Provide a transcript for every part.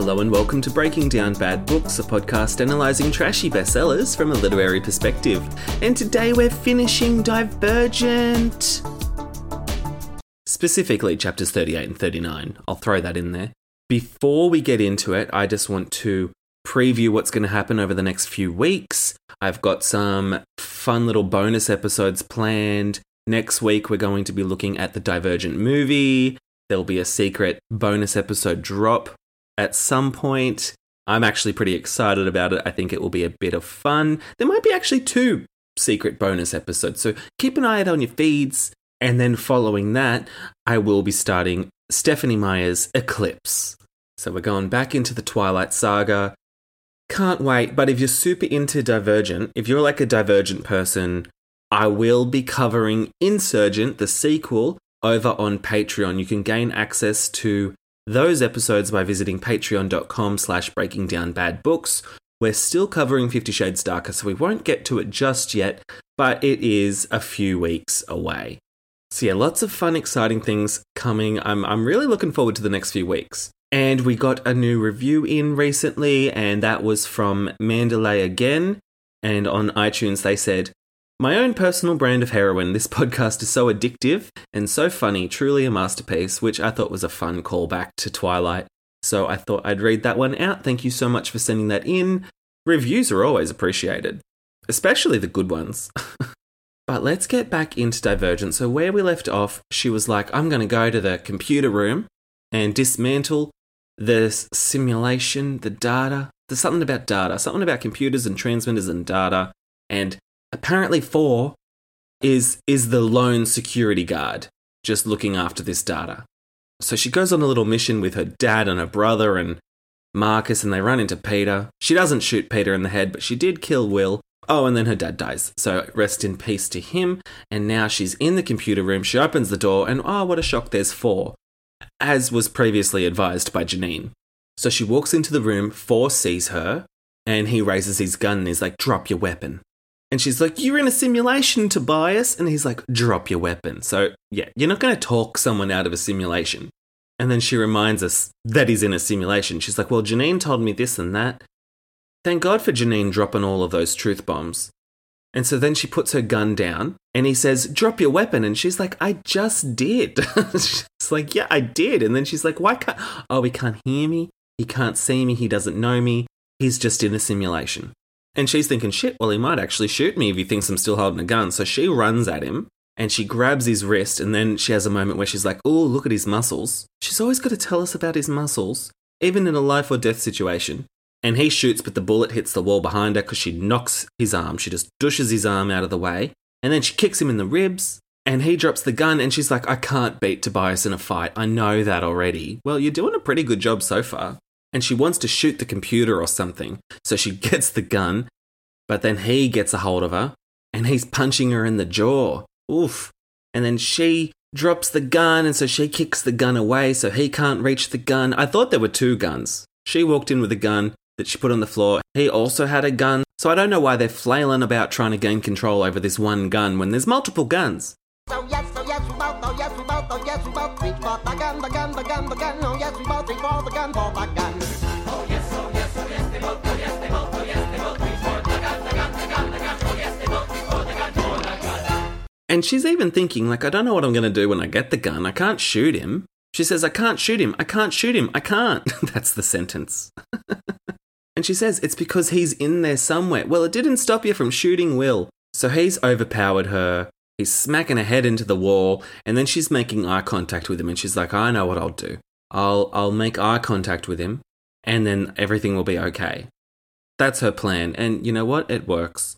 Hello and welcome to Breaking Down Bad Books, a podcast analysing trashy bestsellers from a literary perspective. And today we're finishing Divergent. Specifically, chapters 38 and 39. I'll throw that in there. Before we get into it, I just want to preview what's going to happen over the next few weeks. I've got some fun little bonus episodes planned. Next week, we're going to be looking at the Divergent movie. There'll be a secret bonus episode drop at some point. I'm actually pretty excited about it. I think it will be a bit of fun. There might be actually two secret bonus episodes, so keep an eye out on your feeds. And then following that, I will be starting Stephenie Meyer's Eclipse. So we're going back into the Twilight Saga. Can't wait, but if you're super into Divergent, if you're like a Divergent person, I will be covering Insurgent, the sequel, over on Patreon. You can gain access to those episodes by visiting patreon.com slash breaking down bad books. We're still covering Fifty Shades Darker, so we won't get to it just yet, but it is a few weeks away. So yeah, lots of fun, exciting things coming. I'm I'm really looking forward to the next few weeks. And we got a new review in recently, and that was from Mandalay again. And on iTunes, they said, My own personal brand of heroin, this podcast is so addictive and so funny, truly a masterpiece, which I thought was a fun callback to Twilight. So I thought I'd read that one out. Thank you so much for sending that in. Reviews are always appreciated, especially the good ones. but let's get back into Divergent. So, where we left off, she was like, I'm going to go to the computer room and dismantle the simulation, the data. There's something about data, something about computers and transmitters and data. And apparently, four is is the lone security guard just looking after this data. So she goes on a little mission with her dad and her brother and Marcus, and they run into Peter. She doesn't shoot Peter in the head, but she did kill Will. Oh, and then her dad dies. So rest in peace to him. And now she's in the computer room. She opens the door, and oh, what a shock, there's four as was previously advised by Janine. So she walks into the room, Four sees her, and he raises his gun and he's like, Drop your weapon. And she's like, You're in a simulation, Tobias. And he's like, Drop your weapon. So, yeah, you're not going to talk someone out of a simulation. And then she reminds us that he's in a simulation. She's like, Well, Janine told me this and that. Thank God for Janine dropping all of those truth bombs. And so then she puts her gun down and he says, Drop your weapon. And she's like, I just did. she's like, Yeah, I did. And then she's like, Why can't. Oh, he can't hear me. He can't see me. He doesn't know me. He's just in a simulation. And she's thinking, Shit, well, he might actually shoot me if he thinks I'm still holding a gun. So she runs at him and she grabs his wrist. And then she has a moment where she's like, Oh, look at his muscles. She's always got to tell us about his muscles, even in a life or death situation. And he shoots, but the bullet hits the wall behind her because she knocks his arm. She just dushes his arm out of the way. And then she kicks him in the ribs. And he drops the gun and she's like, I can't beat Tobias in a fight. I know that already. Well, you're doing a pretty good job so far. And she wants to shoot the computer or something. So she gets the gun, but then he gets a hold of her and he's punching her in the jaw. Oof. And then she drops the gun and so she kicks the gun away so he can't reach the gun. I thought there were two guns. She walked in with a gun that she put on the floor. He also had a gun. So I don't know why they're flailing about trying to gain control over this one gun when there's multiple guns. So yes, so yes, oh yes, we both, we both reach for the gun, the gun, the gun, the gun. Oh yes, we both reach for the gun, for the gun. Oh yes, oh yes, oh yes, they both, oh yes, they both, oh yes, they both reach for the gun, the gun, the gun, the gun. Oh yes, they both reach for the gun, for the gun. And she's even thinking, like, I don't know what I'm going to do when I get the gun. I can't shoot him. She says, I can't shoot him. I can't shoot him. I can't. That's the sentence. and she says, it's because he's in there somewhere. Well, it didn't stop you from shooting Will. So he's overpowered her. He's smacking her head into the wall. And then she's making eye contact with him. And she's like, I know what I'll do. I'll, I'll make eye contact with him. And then everything will be okay. That's her plan. And you know what? It works.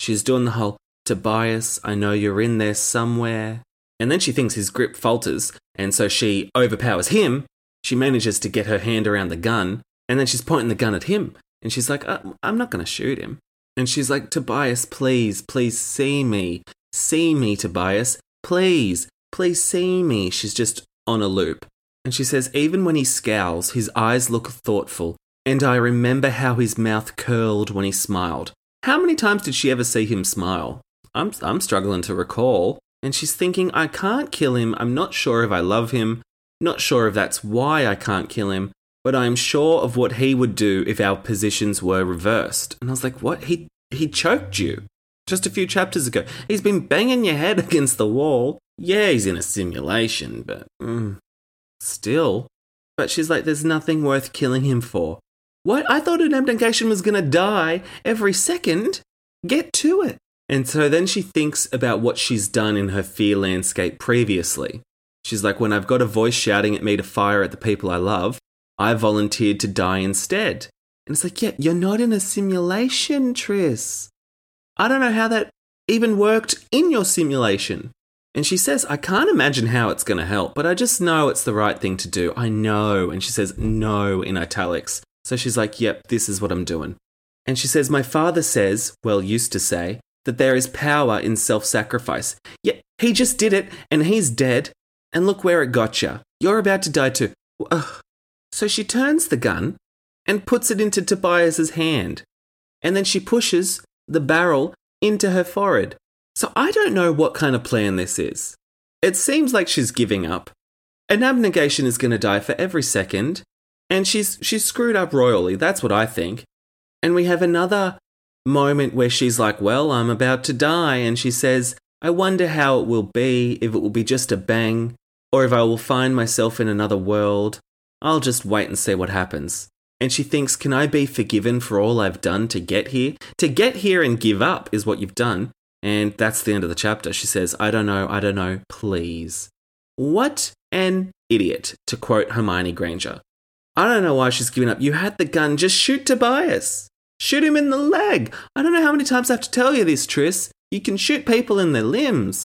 She's doing the whole, Tobias, I know you're in there somewhere. And then she thinks his grip falters, and so she overpowers him. She manages to get her hand around the gun, and then she's pointing the gun at him. And she's like, uh, I'm not going to shoot him. And she's like, Tobias, please, please see me. See me, Tobias. Please, please see me. She's just on a loop. And she says, even when he scowls, his eyes look thoughtful, and I remember how his mouth curled when he smiled. How many times did she ever see him smile? I'm, I'm struggling to recall. And she's thinking, I can't kill him. I'm not sure if I love him. Not sure if that's why I can't kill him. But I'm sure of what he would do if our positions were reversed. And I was like, what? He, he choked you just a few chapters ago. He's been banging your head against the wall. Yeah, he's in a simulation, but mm, still. But she's like, there's nothing worth killing him for. What? I thought an abnegation was to die every second. Get to it. And so then she thinks about what she's done in her fear landscape previously. She's like, when I've got a voice shouting at me to fire at the people I love, I volunteered to die instead. And it's like, yeah, you're not in a simulation, Tris. I don't know how that even worked in your simulation. And she says, I can't imagine how it's going to help, but I just know it's the right thing to do. I know. And she says, no, in italics. So she's like, yep, this is what I'm doing. And she says, My father says, well, used to say, that there is power in self sacrifice. Yet he just did it and he's dead. And look where it got you. You're about to die too. Ugh. So she turns the gun and puts it into Tobias's hand. And then she pushes the barrel into her forehead. So I don't know what kind of plan this is. It seems like she's giving up. An abnegation is going to die for every second, and she's she's screwed up royally. That's what I think. And we have another moment where she's like, Well, I'm about to die. And she says, I wonder how it will be, if it will be just a bang, or if I will find myself in another world. I'll just wait and see what happens. And she thinks, Can I be forgiven for all I've done to get here? To get here and give up is what you've done. And that's the end of the chapter. She says, I don't know, I don't know, please. What an idiot, to quote Hermione Granger. I don't know why she's giving up. You had the gun, just shoot Tobias. Shoot him in the leg. I don't know how many times I have to tell you this, Tris. You can shoot people in their limbs.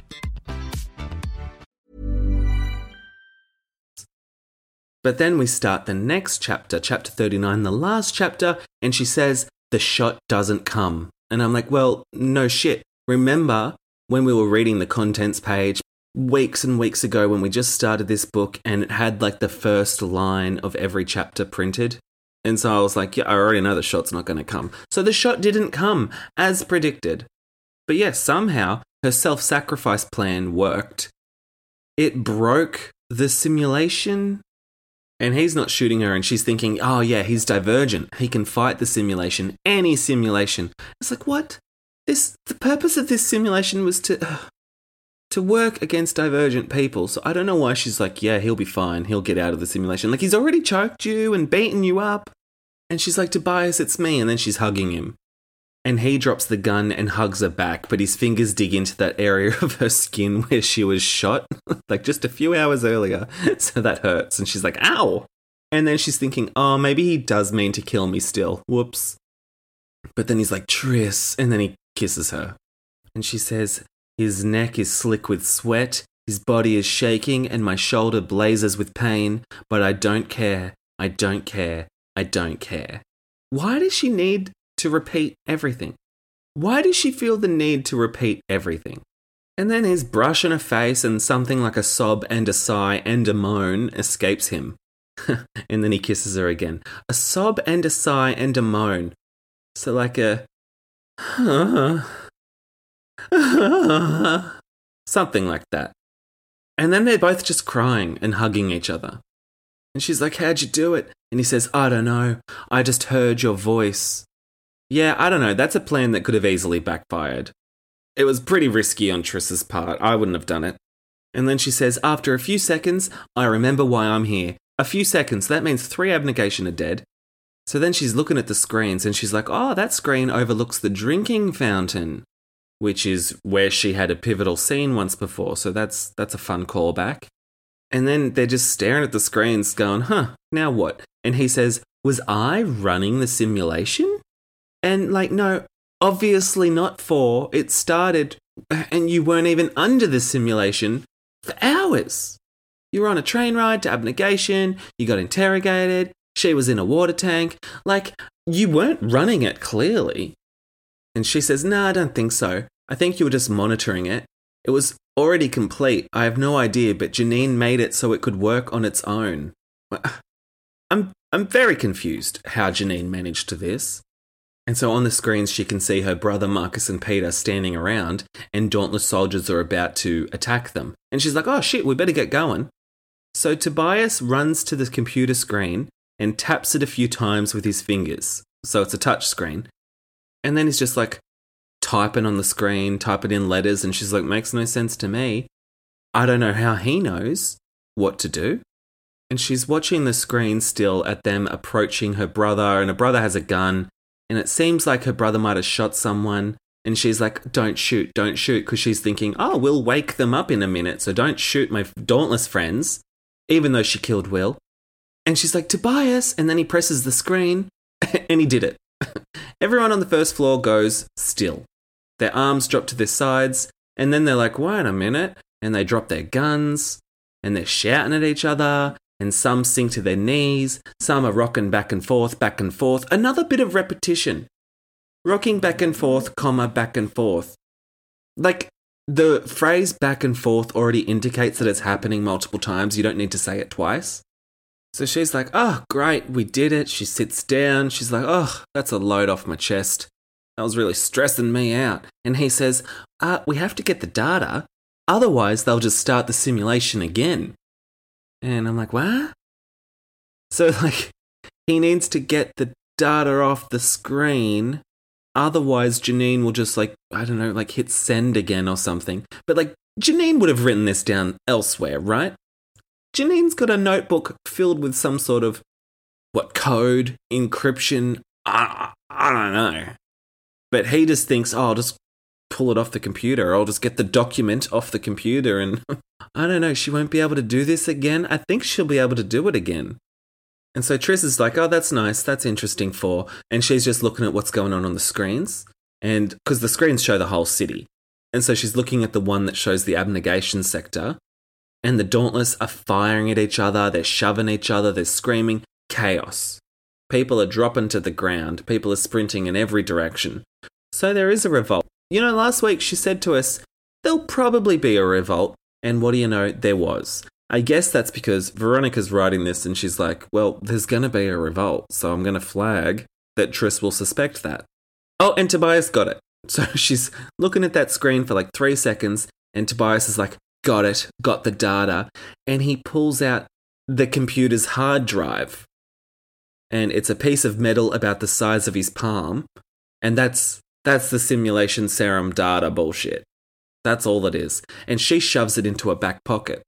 But then we start the next chapter, chapter 39, the last chapter, and she says, The shot doesn't come. And I'm like, Well, no shit. Remember when we were reading the contents page weeks and weeks ago when we just started this book and it had like the first line of every chapter printed? And so I was like, Yeah, I already know the shot's not going to come. So the shot didn't come as predicted. But yes, somehow her self sacrifice plan worked. It broke the simulation and he's not shooting her and she's thinking oh yeah he's divergent. He can fight the simulation any simulation. It's like what? This the purpose of this simulation was to uh, to work against divergent people. So i don't know why she's like yeah he'll be fine. He'll get out of the simulation. Like he's already choked you and beaten you up. And she's like tobias it's me. And then she's hugging him and he drops the gun and hugs her back, but his fingers dig into that area of her skin where she was shot, like just a few hours earlier. So that hurts. And she's like, ow. And then she's thinking, oh, maybe he does mean to kill me still. Whoops. But then he's like, Tris. And then he kisses her. And she says, his neck is slick with sweat, his body is shaking, and my shoulder blazes with pain, but I don't care. I don't care. I don't care. Why does she need to repeat everything? Why does she feel the need to repeat everything? And then his brush on her face and something like a sob and a sigh and a moan escapes him. and then he kisses her again. A sob and a sigh and a moan. So like a something like that. And then they're both just crying and hugging each other. And she's like, How'd you do it? And he says, I don't know. I just heard your voice. Yeah, I don't know. That's a plan that could have easily backfired. It was pretty risky on Tris's part. I wouldn't have done it. And then she says, After a few seconds, I remember why I'm here. A few seconds, that means three abnegation are dead. So then she's looking at the screens and she's like, Oh, that screen overlooks the drinking fountain, which is where she had a pivotal scene once before. So that's that's a fun callback. And then they're just staring at the screens, going, Huh, now what? And he says, Was I running the simulation? And like, no, obviously not for. It started and you weren't even under the simulation for hours. You were on a train ride to abnegation, you got interrogated, she was in a water tank. Like, you weren't running it clearly. And she says, No, I don't think so. I think you were just monitoring it. It was already complete. I have no idea, but Janine made it so it could work on its own. I'm, I'm very confused how Janine managed to this. And so on the screens, she can see her brother Marcus and Peter standing around, and Dauntless soldiers are about to attack them. And she's like, oh shit, we better get going. So Tobias runs to the computer screen and taps it a few times with his fingers. So it's a touch screen. And then he's just like typing on the screen, typing in letters, and she's like, makes no sense to me. I don't know how he knows what to do. And she's watching the screen still at them approaching her brother, and her brother has a gun and it seems like her brother might have shot someone. And she's like, don't shoot, don't shoot, because she's thinking, oh, we'll wake them up in a minute, so don't shoot my dauntless friends, even though she killed Will. And she's like, Tobias. And then he presses the screen, and he did it. Everyone on the first floor goes still. Their arms drop to their sides, and then they're like, wait a minute. And they drop their guns, and they're shouting at each other, and some sink to their knees, some are rocking back and forth, back and forth. Another bit of repetition. Rocking back and forth, comma, back and forth. Like, the phrase back and forth already indicates that it's happening multiple times. You don't need to say it twice. So she's like, oh, great, we did it. She sits down. She's like, oh, that's a load off my chest. That was really stressing me out. And he says, uh, we have to get the data. Otherwise, they'll just start the simulation again. And I'm like, what? So, like, he needs to get the data off the screen. Otherwise, Janine will just, like, I don't know, like hit send again or something. But, like, Janine would have written this down elsewhere, right? Janine's got a notebook filled with some sort of what code, encryption, I, I don't know. But he just thinks, oh, I'll just pull it off the computer. I'll just get the document off the computer. And I don't know, she won't be able to do this again. I think she'll be able to do it again. And so Tris is like, oh, that's nice. That's interesting for. And she's just looking at what's going on on the screens. And because the screens show the whole city. And so she's looking at the one that shows the abnegation sector. And the Dauntless are firing at each other. They're shoving each other. They're screaming. Chaos. People are dropping to the ground. People are sprinting in every direction. So there is a revolt. You know, last week she said to us, there'll probably be a revolt. And what do you know? There was. I guess that's because Veronica's writing this and she's like, well, there's going to be a revolt, so I'm going to flag that Tris will suspect that. Oh, and Tobias got it. So she's looking at that screen for like three seconds, and Tobias is like, got it, got the data. And he pulls out the computer's hard drive. And it's a piece of metal about the size of his palm. And that's that's the simulation serum data bullshit. That's all it is. And she shoves it into a back pocket.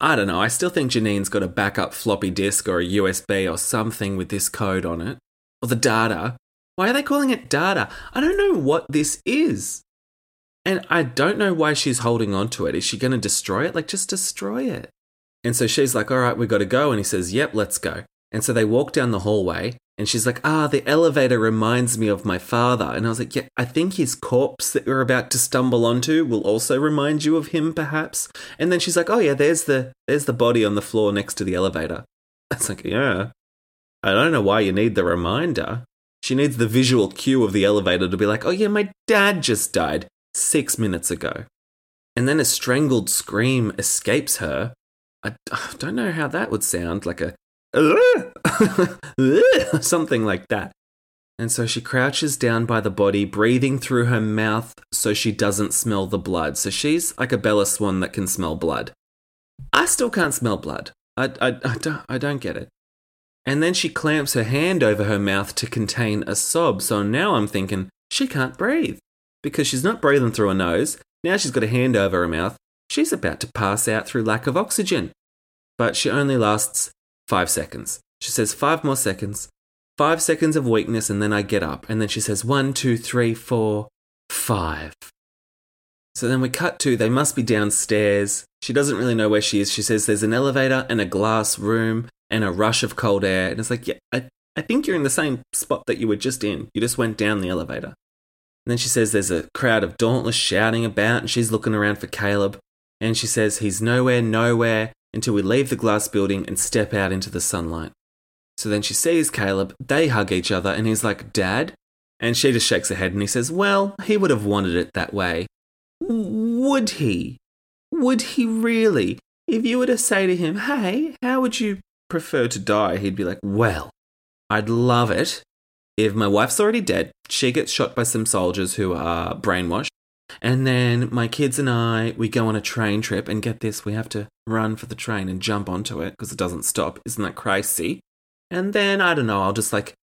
I don't know. I still think Janine's got a backup floppy disk or a USB or something with this code on it. Or the data. Why are they calling it data? I don't know what this is. And I don't know why she's holding on to it. Is she going to destroy it? Like, just destroy it. And so she's like, all right, we got to go. And he says, yep, let's go. And so they walk down the hallway. And she's like, ah, the elevator reminds me of my father. And I was like, yeah, I think his corpse that we're about to stumble onto will also remind you of him, perhaps. And then she's like, oh yeah, there's the there's the body on the floor next to the elevator. It's like, yeah. I don't know why you need the reminder. She needs the visual cue of the elevator to be like, oh yeah, my dad just died six minutes ago. And then a strangled scream escapes her. I don't know how that would sound like a something like that. And so she crouches down by the body, breathing through her mouth so she doesn't smell the blood. So she's like a Bella Swan that can smell blood. I still can't smell blood. I, I, I, don't, I don't get it. And then she clamps her hand over her mouth to contain a sob. So now I'm thinking she can't breathe because she's not breathing through her nose. Now she's got a hand over her mouth. She's about to pass out through lack of oxygen. But she only lasts five seconds. She says, five more seconds, five seconds of weakness, and then I get up. And then she says, one, two, three, four, five. So then we cut to, they must be downstairs. She doesn't really know where she is. She says, there's an elevator and a glass room and a rush of cold air. And it's like, yeah, I, I think you're in the same spot that you were just in. You just went down the elevator. And then she says there's a crowd of dauntless shouting about, and she's looking around for Caleb. And she says he's nowhere, nowhere until we leave the glass building and step out into the sunlight. So then she sees Caleb, they hug each other, and he's like, Dad? And she just shakes her head and he says, Well, he would have wanted it that way. Would he? Would he really? If you were to say to him, Hey, how would you prefer to die? He'd be like, Well, I'd love it if my wife's already dead, she gets shot by some soldiers who are brainwashed, and then my kids and I, we go on a train trip, and get this, we have to run for the train and jump onto it because it doesn't stop. Isn't that crazy? And then, I don't know, I'll just like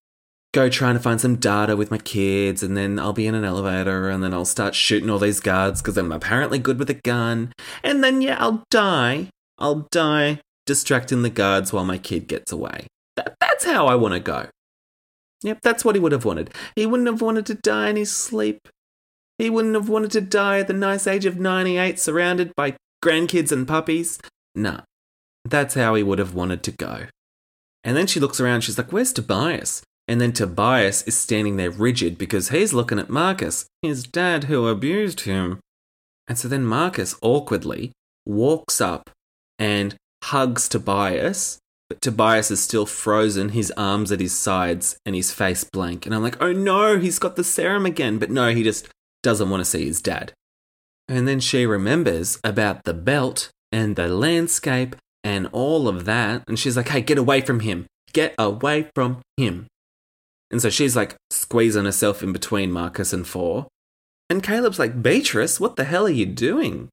go trying to find some data with my kids, and then I'll be in an elevator, and then I'll start shooting all these guards because I'm apparently good with a gun. And then, yeah, I'll die. I'll die distracting the guards while my kid gets away. That, that's how I want to go. Yep, that's what he would have wanted. He wouldn't have wanted to die in his sleep. He wouldn't have wanted to die at the nice age of 98 surrounded by grandkids and puppies. Nah, that's how he would have wanted to go. And then she looks around, she's like, Where's Tobias? And then Tobias is standing there rigid because he's looking at Marcus, his dad who abused him. And so then Marcus awkwardly walks up and hugs Tobias, but Tobias is still frozen, his arms at his sides and his face blank. And I'm like, oh no, he's got the serum again. But no, he just doesn't want to see his dad. And then she remembers about the belt and the landscape and all of that. And she's like, hey, get away from him. Get away from him. And so she's like squeezing herself in between Marcus and Four. And Caleb's like, Beatrice, what the hell are you doing?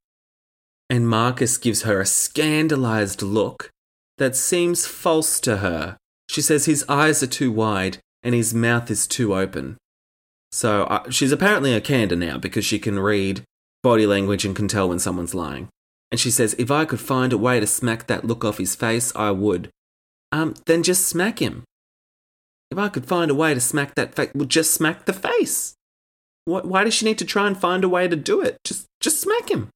And Marcus gives her a scandalized look that seems false to her. She says his eyes are too wide and his mouth is too open. So uh, she's apparently a candor now because she can read body language and can tell when someone's lying. And she says, If I could find a way to smack that look off his face, I would. Um, then just smack him. If I could find a way to smack that face, well, just smack the face. Why, why does she need to try and find a way to do it? Just, just smack him.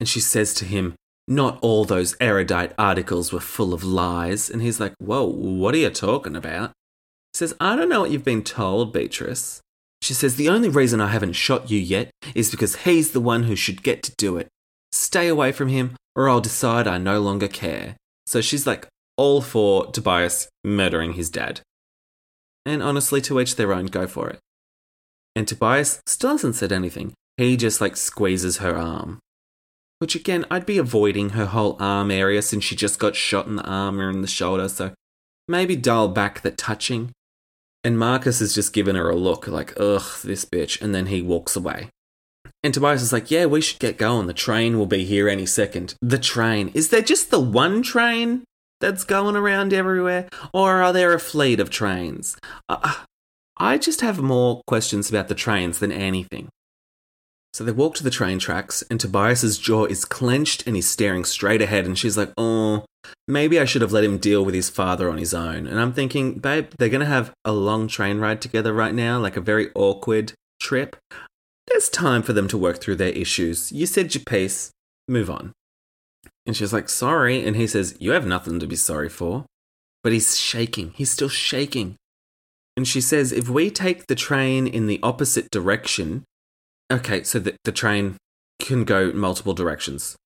And she says to him, Not all those erudite articles were full of lies. And he's like, Whoa, what are you talking about? He says, I don't know what you've been told, Beatrice. She says, The only reason I haven't shot you yet is because he's the one who should get to do it. Stay away from him, or I'll decide I no longer care. So she's like all for Tobias murdering his dad. And honestly, to each their own, go for it. And Tobias still hasn't said anything. He just like squeezes her arm. Which again, I'd be avoiding her whole arm area since she just got shot in the arm or in the shoulder, so maybe dial back the touching. And Marcus has just given her a look like, ugh, this bitch, and then he walks away. And Tobias is like, yeah, we should get going. The train will be here any second. The train. Is there just the one train that's going around everywhere? Or are there a fleet of trains? Uh, I just have more questions about the trains than anything. So they walk to the train tracks, and Tobias's jaw is clenched and he's staring straight ahead. And she's like, oh, maybe I should have let him deal with his father on his own. And I'm thinking, babe, they're going to have a long train ride together right now, like a very awkward trip. There's time for them to work through their issues. You said your piece, move on. And she's like, sorry. And he says, you have nothing to be sorry for. But he's shaking. He's still shaking. And she says, if we take the train in the opposite direction, okay, so the, the train can go multiple directions.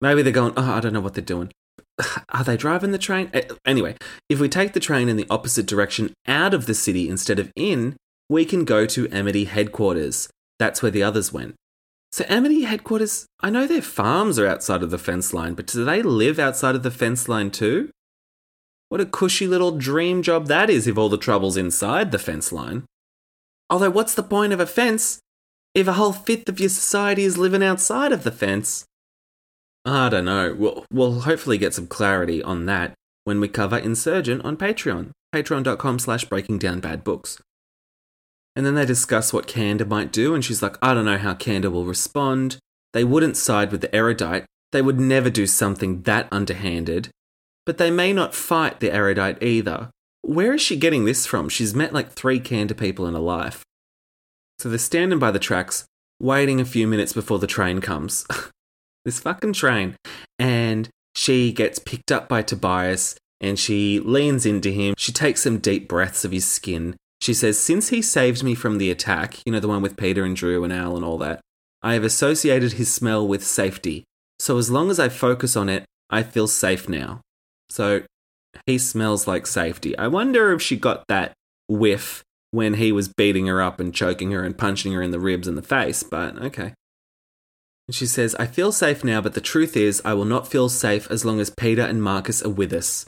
Maybe they're going, oh, I don't know what they're doing. Are they driving the train? Anyway, if we take the train in the opposite direction out of the city instead of in, we can go to Amity headquarters. That's where the others went. So, Amity headquarters, I know their farms are outside of the fence line, but do they live outside of the fence line too? What a cushy little dream job that is if all the trouble's inside the fence line. Although, what's the point of a fence if a whole fifth of your society is living outside of the fence? I don't know. We'll, we'll hopefully get some clarity on that when we cover Insurgent on Patreon. Patreon.com slash breaking down bad books. And then they discuss what Candor might do, and she's like, I don't know how Candor will respond. They wouldn't side with the erudite. They would never do something that underhanded. But they may not fight the erudite either. Where is she getting this from? She's met like three Candor people in her life. So they're standing by the tracks, waiting a few minutes before the train comes. this fucking train. And she gets picked up by Tobias and she leans into him. She takes some deep breaths of his skin she says, Since he saved me from the attack, you know, the one with Peter and Drew and Al and all that, I have associated his smell with safety. So as long as I focus on it, I feel safe now. So he smells like safety. I wonder if she got that whiff when he was beating her up and choking her and punching her in the ribs and the face, but okay. And she says, I feel safe now, but the truth is, I will not feel safe as long as Peter and Marcus are with us.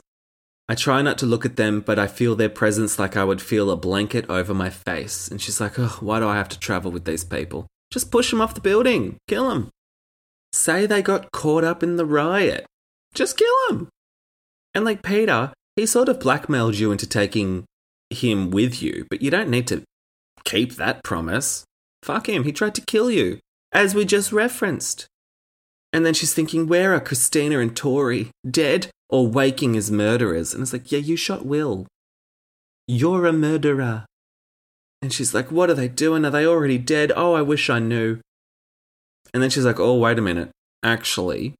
I try not to look at them, but I feel their presence like I would feel a blanket over my face. And she's like, oh, why do I have to travel with these people? Just push them off the building. Kill them. Say they got caught up in the riot. Just kill them. And like Peter, he sort of blackmailed you into taking him with you, but you don't need to keep that promise. Fuck him, he tried to kill you, as we just referenced. And then she's thinking, where are Christina and Tori? Dead or waking as murderers? And it's like, yeah, you shot Will. You're a murderer. And she's like, what are they doing? Are they already dead? Oh, I wish I knew. And then she's like, oh, wait a minute. Actually,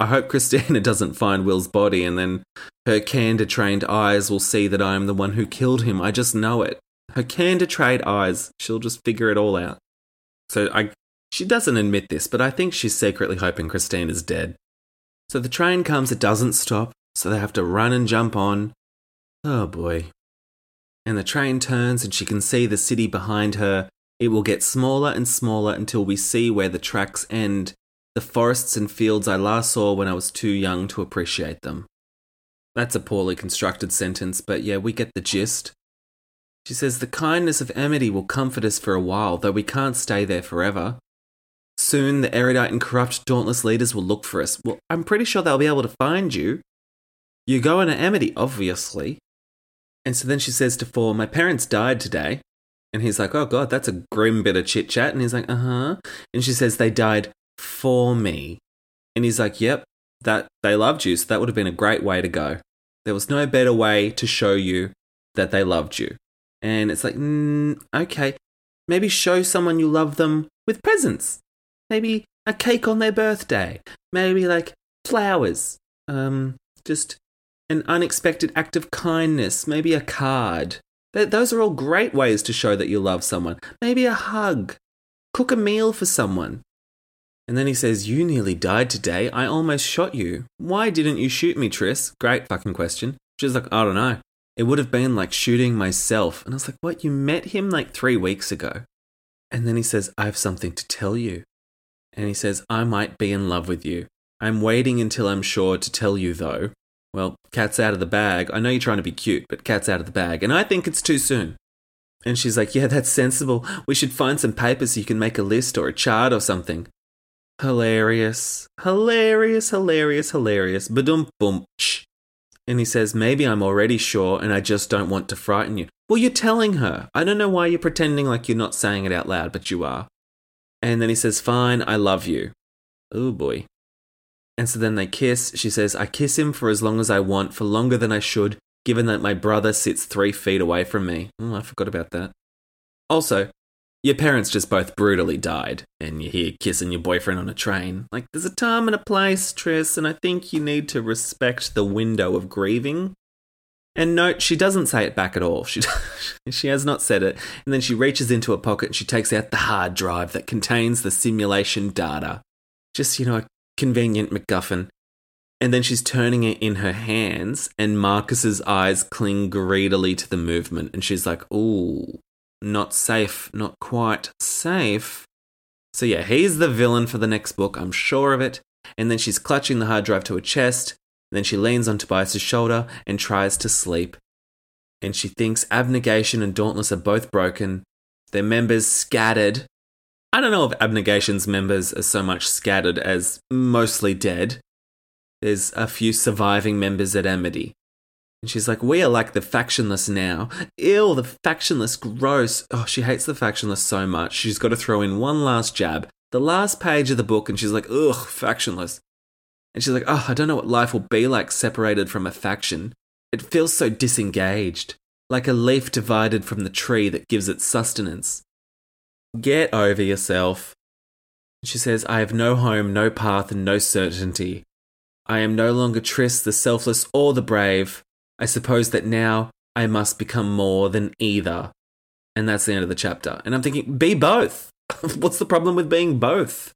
I hope Christina doesn't find Will's body and then her candor trained eyes will see that I am the one who killed him. I just know it. Her candor trained eyes, she'll just figure it all out. So I she doesn't admit this, but I think she's secretly hoping Christine is dead. So the train comes, it doesn't stop, so they have to run and jump on. Oh boy. And the train turns and she can see the city behind her. It will get smaller and smaller until we see where the tracks end, the forests and fields I last saw when I was too young to appreciate them. That's a poorly constructed sentence, but yeah, we get the gist. She says, The kindness of Amity will comfort us for a while, though we can't stay there forever. Soon the erudite and corrupt dauntless leaders will look for us. Well, I'm pretty sure they'll be able to find you. You go into Amity, obviously. And so then she says to Four, My parents died today. And he's like, Oh God, that's a grim bit of chit chat. And he's like, Uh huh. And she says, They died for me. And he's like, Yep, that they loved you. So that would have been a great way to go. There was no better way to show you that they loved you. And it's like, mm, okay, maybe show someone you love them with presents. Maybe a cake on their birthday. Maybe like flowers. Um, just an unexpected act of kindness. Maybe a card. Th- those are all great ways to show that you love someone. Maybe a hug. Cook a meal for someone. And then he says, You nearly died today. I almost shot you. Why didn't you shoot me, Tris? Great fucking question. She's like, I don't know. It would have been like shooting myself. And I was like, What? You met him like three weeks ago. And then he says, I have something to tell you. And he says, I might be in love with you. I'm waiting until I'm sure to tell you, though. Well, cat's out of the bag. I know you're trying to be cute, but cat's out of the bag. And I think it's too soon. And she's like, Yeah, that's sensible. We should find some paper so you can make a list or a chart or something. Hilarious. Hilarious, hilarious, hilarious. Badum bum. And he says, Maybe I'm already sure and I just don't want to frighten you. Well, you're telling her. I don't know why you're pretending like you're not saying it out loud, but you are. And then he says, Fine, I love you. Oh boy. And so then they kiss. She says, I kiss him for as long as I want, for longer than I should, given that my brother sits three feet away from me. Oh, I forgot about that. Also, your parents just both brutally died, and you're here kissing your boyfriend on a train. Like, there's a time and a place, Tris, and I think you need to respect the window of grieving. And note, she doesn't say it back at all. She, she has not said it. And then she reaches into a pocket and she takes out the hard drive that contains the simulation data. Just, you know, a convenient MacGuffin. And then she's turning it in her hands, and Marcus's eyes cling greedily to the movement. And she's like, ooh, not safe, not quite safe. So, yeah, he's the villain for the next book, I'm sure of it. And then she's clutching the hard drive to her chest. Then she leans on Tobias's shoulder and tries to sleep. And she thinks Abnegation and Dauntless are both broken, their members scattered. I don't know if Abnegation's members are so much scattered as mostly dead. There's a few surviving members at Amity. And she's like, We are like the factionless now. Ew, the factionless, gross. Oh, she hates the factionless so much. She's got to throw in one last jab. The last page of the book, and she's like, Ugh, factionless. And she's like, Oh, I don't know what life will be like separated from a faction. It feels so disengaged, like a leaf divided from the tree that gives it sustenance. Get over yourself. She says, I have no home, no path, and no certainty. I am no longer Tris, the selfless or the brave. I suppose that now I must become more than either. And that's the end of the chapter. And I'm thinking, be both. What's the problem with being both?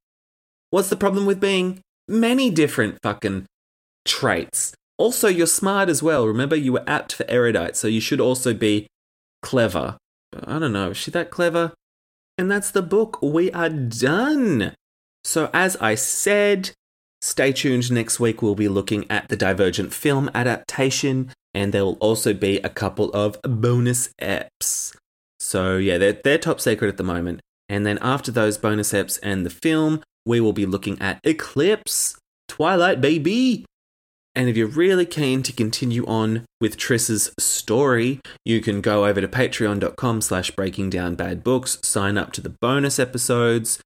What's the problem with being many different fucking traits? Also, you're smart as well. Remember, you were apt for erudite, so you should also be clever. I don't know, is she that clever? And that's the book. We are done. So, as I said, stay tuned. Next week, we'll be looking at the Divergent film adaptation, and there will also be a couple of bonus eps. So, yeah, they're, they're top secret at the moment. And then after those bonus eps and the film, we will be looking at Eclipse, Twilight Baby. And if you're really keen to continue on with Tris's story, you can go over to patreon.com slash breaking down bad books, sign up to the bonus episodes,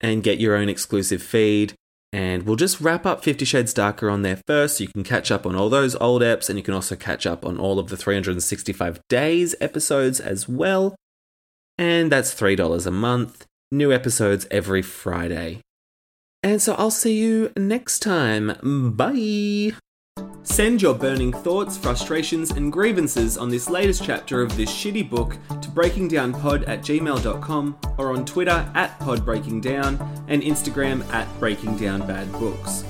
and get your own exclusive feed. And we'll just wrap up Fifty Shades Darker on there first, so you can catch up on all those old eps, and you can also catch up on all of the 365 days episodes as well. And that's $3 a month. New episodes every Friday. And so I'll see you next time. Bye. Send your burning thoughts, frustrations, and grievances on this latest chapter of this shitty book to breakingdownpod at gmail.com or on Twitter at podbreakingdown and Instagram at breakingdownbadbooks.